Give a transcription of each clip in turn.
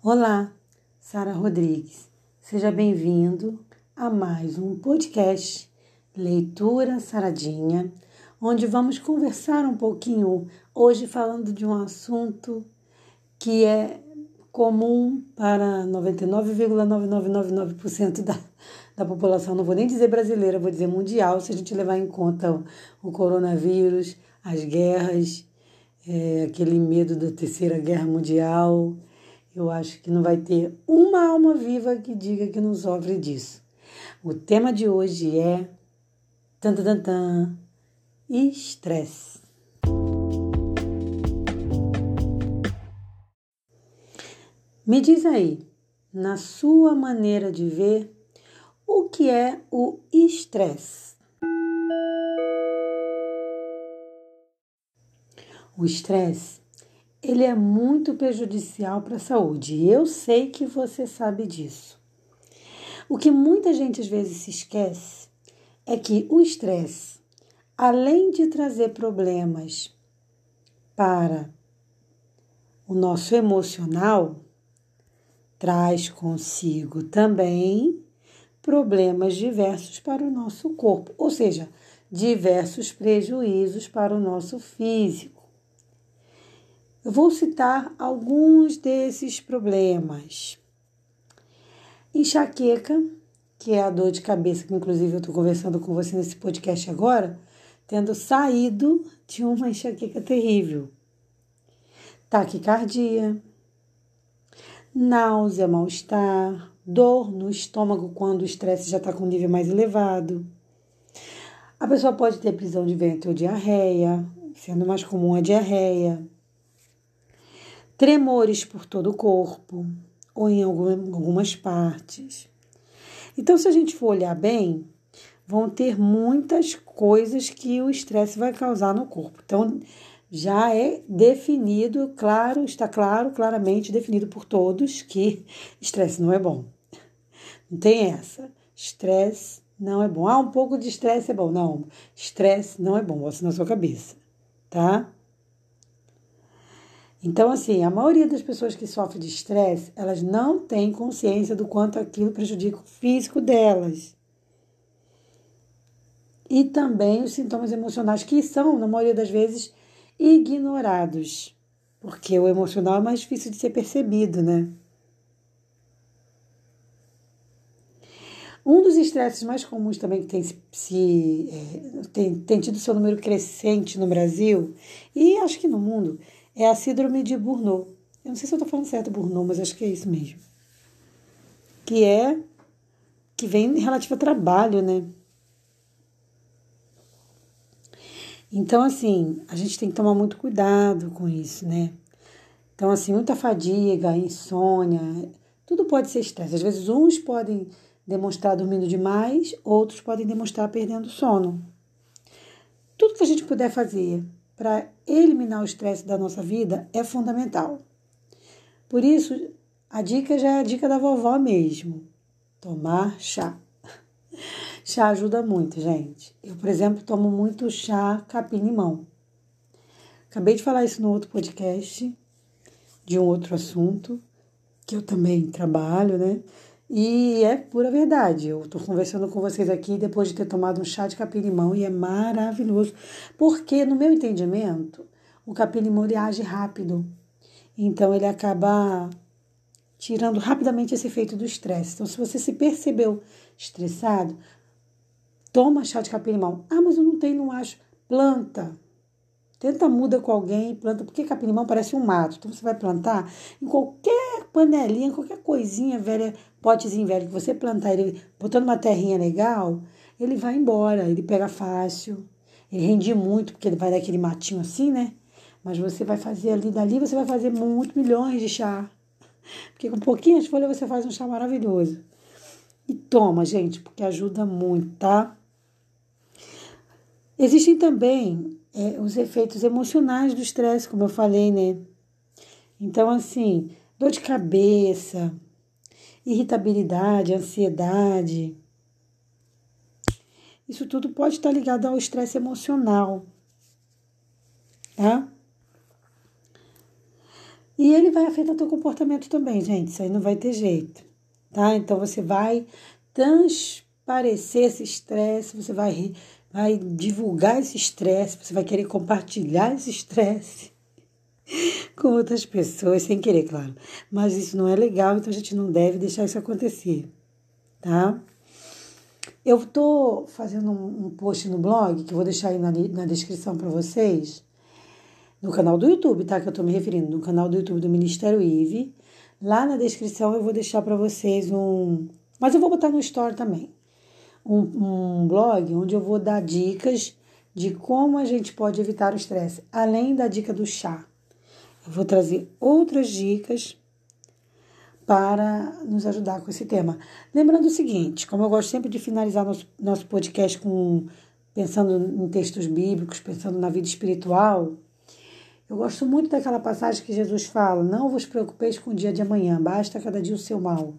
Olá, Sara Rodrigues. Seja bem-vindo a mais um podcast Leitura Saradinha, onde vamos conversar um pouquinho hoje falando de um assunto que é comum para 99,9999% da, da população, não vou nem dizer brasileira, vou dizer mundial, se a gente levar em conta o, coronavírus, as guerras, é, aquele medo da terceira guerra mundial. Eu acho que não vai ter uma alma viva que diga que não sofre disso. O tema de hoje é tan, tan, tan, estresse. Me diz aí, na sua maneira de ver, o que é o estresse? O estresse, ele é muito prejudicial para a saúde. E eu sei que você sabe disso. O que muita gente às vezes se esquece é que o estresse, além de trazer problemas para o nosso emocional, traz consigo também problemas diversos para o nosso corpo, ou seja, diversos prejuízos para o nosso físico. Eu vou citar alguns desses problemas. Enxaqueca, que é a dor de cabeça, que inclusive eu estou conversando com você nesse podcast agora, tendo saído de uma enxaqueca terrível. Taquicardia, náusea, mal-estar, dor no estômago quando o estresse já está com nível mais elevado. A pessoa pode ter prisão de ventre ou diarreia, sendo mais comum a diarreia tremores por todo o corpo ou em algumas partes. Então, se a gente for olhar bem, vão ter muitas coisas que o estresse vai causar no corpo. Então, já é definido, claro, está claro, claramente definido por todos que estresse não é bom. Não tem essa. Estresse não é bom. Ah, um pouco de estresse é bom. Não, estresse não é bom. Bota na sua cabeça, tá? Então, assim, a maioria das pessoas que sofrem de estresse, elas não têm consciência do quanto aquilo prejudica o físico delas. E também os sintomas emocionais, que são, na maioria das vezes, ignorados. Porque o emocional é mais difícil de ser percebido, né? Um dos estresses mais comuns também que tem, se, é, tem, tem tido seu número crescente no Brasil e acho que no mundo é a síndrome de Burnout. Eu não sei se eu estou falando certo Burnout, mas acho que é isso mesmo. Que é que vem relativo a trabalho, né? Então, assim, a gente tem que tomar muito cuidado com isso, né? Então, assim, muita fadiga, insônia, tudo pode ser estresse. Às vezes, uns podem demonstrar dormindo demais, outros podem demonstrar perdendo sono. Tudo que a gente puder fazer para eliminar o estresse da nossa vida é fundamental. Por isso, a dica já é a dica da vovó mesmo: tomar chá. Chá ajuda muito, gente. Eu, por exemplo, tomo muito chá capim-limão. Acabei de falar isso no outro podcast, de um outro assunto, que eu também trabalho, né? E é pura verdade. Eu estou conversando com vocês aqui depois de ter tomado um chá de capim-limão e é maravilhoso. Porque, no meu entendimento, o capim-limão age rápido. Então, ele acaba tirando rapidamente esse efeito do estresse. Então, se você se percebeu estressado, toma chá de capim-limão. Ah, mas eu não tenho, não acho. Planta. Tenta muda com alguém, planta, porque capim-limão parece um mato. Então você vai plantar em qualquer panelinha, qualquer coisinha velha, potezinho velho que você plantar, ele botando uma terrinha legal, ele vai embora, ele pega fácil. Ele rende muito, porque ele vai daquele matinho assim, né? Mas você vai fazer ali, dali você vai fazer muito milhões de chá. Porque com pouquinhas folhas você faz um chá maravilhoso. E toma, gente, porque ajuda muito, tá? Existem também é, os efeitos emocionais do estresse, como eu falei, né? Então, assim, dor de cabeça, irritabilidade, ansiedade. Isso tudo pode estar ligado ao estresse emocional, tá? E ele vai afetar teu comportamento também, gente. Isso aí não vai ter jeito, tá? Então você vai transparecer esse estresse, você vai, vai divulgar esse estresse, você vai querer compartilhar esse estresse com outras pessoas, sem querer, claro. Mas isso não é legal, então a gente não deve deixar isso acontecer, tá? Eu tô fazendo um post no blog, que eu vou deixar aí na, na descrição para vocês, no canal do YouTube, tá? Que eu tô me referindo, no canal do YouTube do Ministério IVE. Lá na descrição eu vou deixar para vocês um. Mas eu vou botar no Store também. Um, um blog onde eu vou dar dicas de como a gente pode evitar o estresse, além da dica do chá. Vou trazer outras dicas para nos ajudar com esse tema. Lembrando o seguinte, como eu gosto sempre de finalizar nosso, nosso podcast com pensando em textos bíblicos, pensando na vida espiritual, eu gosto muito daquela passagem que Jesus fala: Não vos preocupeis com o dia de amanhã, basta cada dia o seu mal.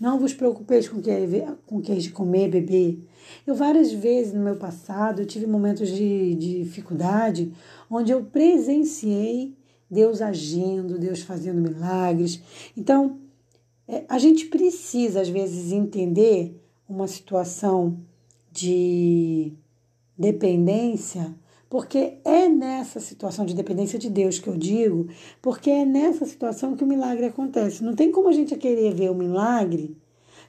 Não vos preocupeis com o que é, com que é de comer, beber. Eu várias vezes no meu passado eu tive momentos de, de dificuldade onde eu presenciei Deus agindo, Deus fazendo milagres. Então, é, a gente precisa às vezes entender uma situação de dependência porque é nessa situação de dependência de Deus que eu digo, porque é nessa situação que o milagre acontece. Não tem como a gente querer ver o milagre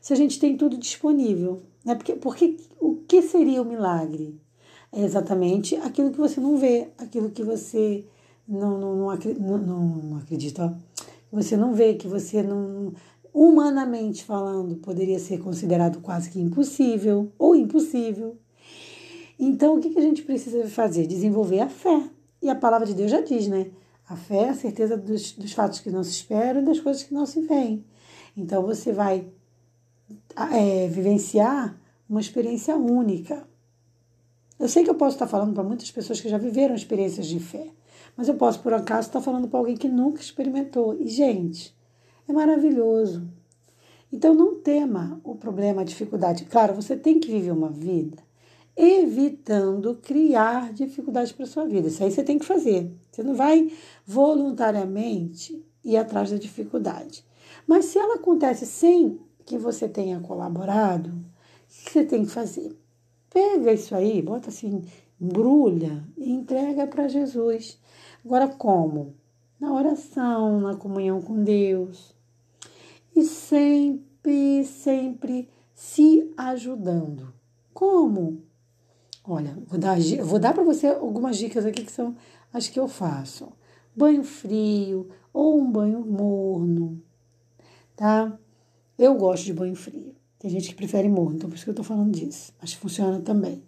se a gente tem tudo disponível. Né? Porque, porque o que seria o milagre? É exatamente aquilo que você não vê, aquilo que você não, não, não, não, não acredita, você não vê, que você não, humanamente falando, poderia ser considerado quase que impossível ou impossível. Então, o que, que a gente precisa fazer? Desenvolver a fé. E a palavra de Deus já diz, né? A fé é a certeza dos, dos fatos que não se esperam e das coisas que não se veem. Então, você vai é, vivenciar uma experiência única. Eu sei que eu posso estar falando para muitas pessoas que já viveram experiências de fé, mas eu posso, por acaso, estar falando para alguém que nunca experimentou. E, gente, é maravilhoso. Então, não tema o problema, a dificuldade. Claro, você tem que viver uma vida evitando criar dificuldades para sua vida. Isso aí você tem que fazer. Você não vai voluntariamente ir atrás da dificuldade. Mas se ela acontece sem que você tenha colaborado, o que você tem que fazer? Pega isso aí, bota assim, embrulha e entrega para Jesus. Agora, como? Na oração, na comunhão com Deus. E sempre, sempre se ajudando. Como? Olha, vou dar, vou dar para você algumas dicas aqui que são as que eu faço. Banho frio ou um banho morno, tá? Eu gosto de banho frio. Tem gente que prefere morno, então por isso que eu tô falando disso. Mas funciona também.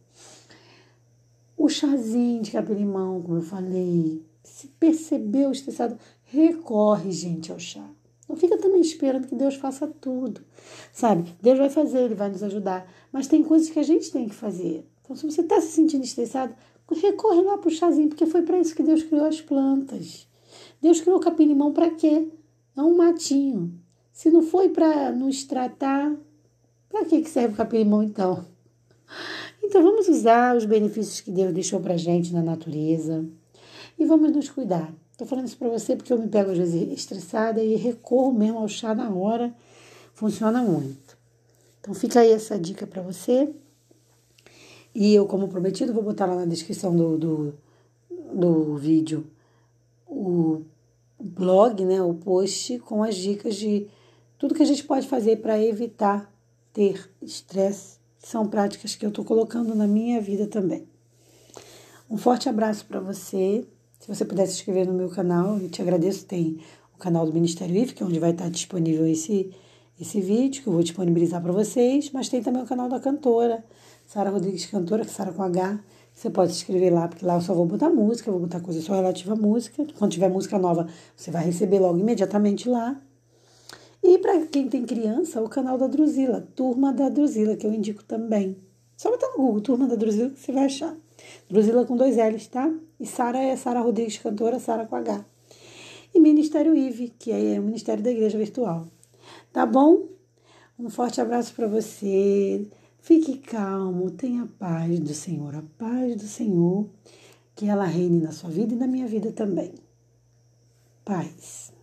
O chazinho de capim-limão, como eu falei. Se percebeu estressado, recorre, gente, ao chá. Não fica também esperando que Deus faça tudo, sabe? Deus vai fazer, Ele vai nos ajudar. Mas tem coisas que a gente tem que fazer. Então, se você está se sentindo estressado, recorre lá para o chazinho, porque foi para isso que Deus criou as plantas. Deus criou o capim-limão para quê? É um matinho. Se não foi para nos tratar, para que serve o capim-limão então? Então vamos usar os benefícios que Deus deixou para gente na natureza e vamos nos cuidar. Estou falando isso para você porque eu me pego às vezes estressada e recorro mesmo ao chá na hora. Funciona muito. Então fica aí essa dica para você. E eu, como prometido, vou botar lá na descrição do, do, do vídeo o blog, né, o post com as dicas de tudo que a gente pode fazer para evitar ter estresse. São práticas que eu estou colocando na minha vida também. Um forte abraço para você. Se você puder se inscrever no meu canal, eu te agradeço. Tem o canal do Ministério IF, que é onde vai estar disponível esse, esse vídeo, que eu vou disponibilizar para vocês. Mas tem também o canal da cantora Sara Rodrigues Cantora, Sara com H. Você pode se inscrever lá, porque lá eu só vou botar música, vou botar coisa só relativa à música. Quando tiver música nova, você vai receber logo imediatamente lá. E para quem tem criança, o canal da Druzila, Turma da Druzila, que eu indico também. Só botar no Google, Turma da Druzila, que você vai achar. Druzila com dois L's, tá? E Sara é Sara Rodrigues Cantora, Sara com H. E Ministério IVE, que é o Ministério da Igreja Virtual. Tá bom? Um forte abraço para você. Fique calmo, tenha paz do Senhor, a paz do Senhor, que ela reine na sua vida e na minha vida também. Paz.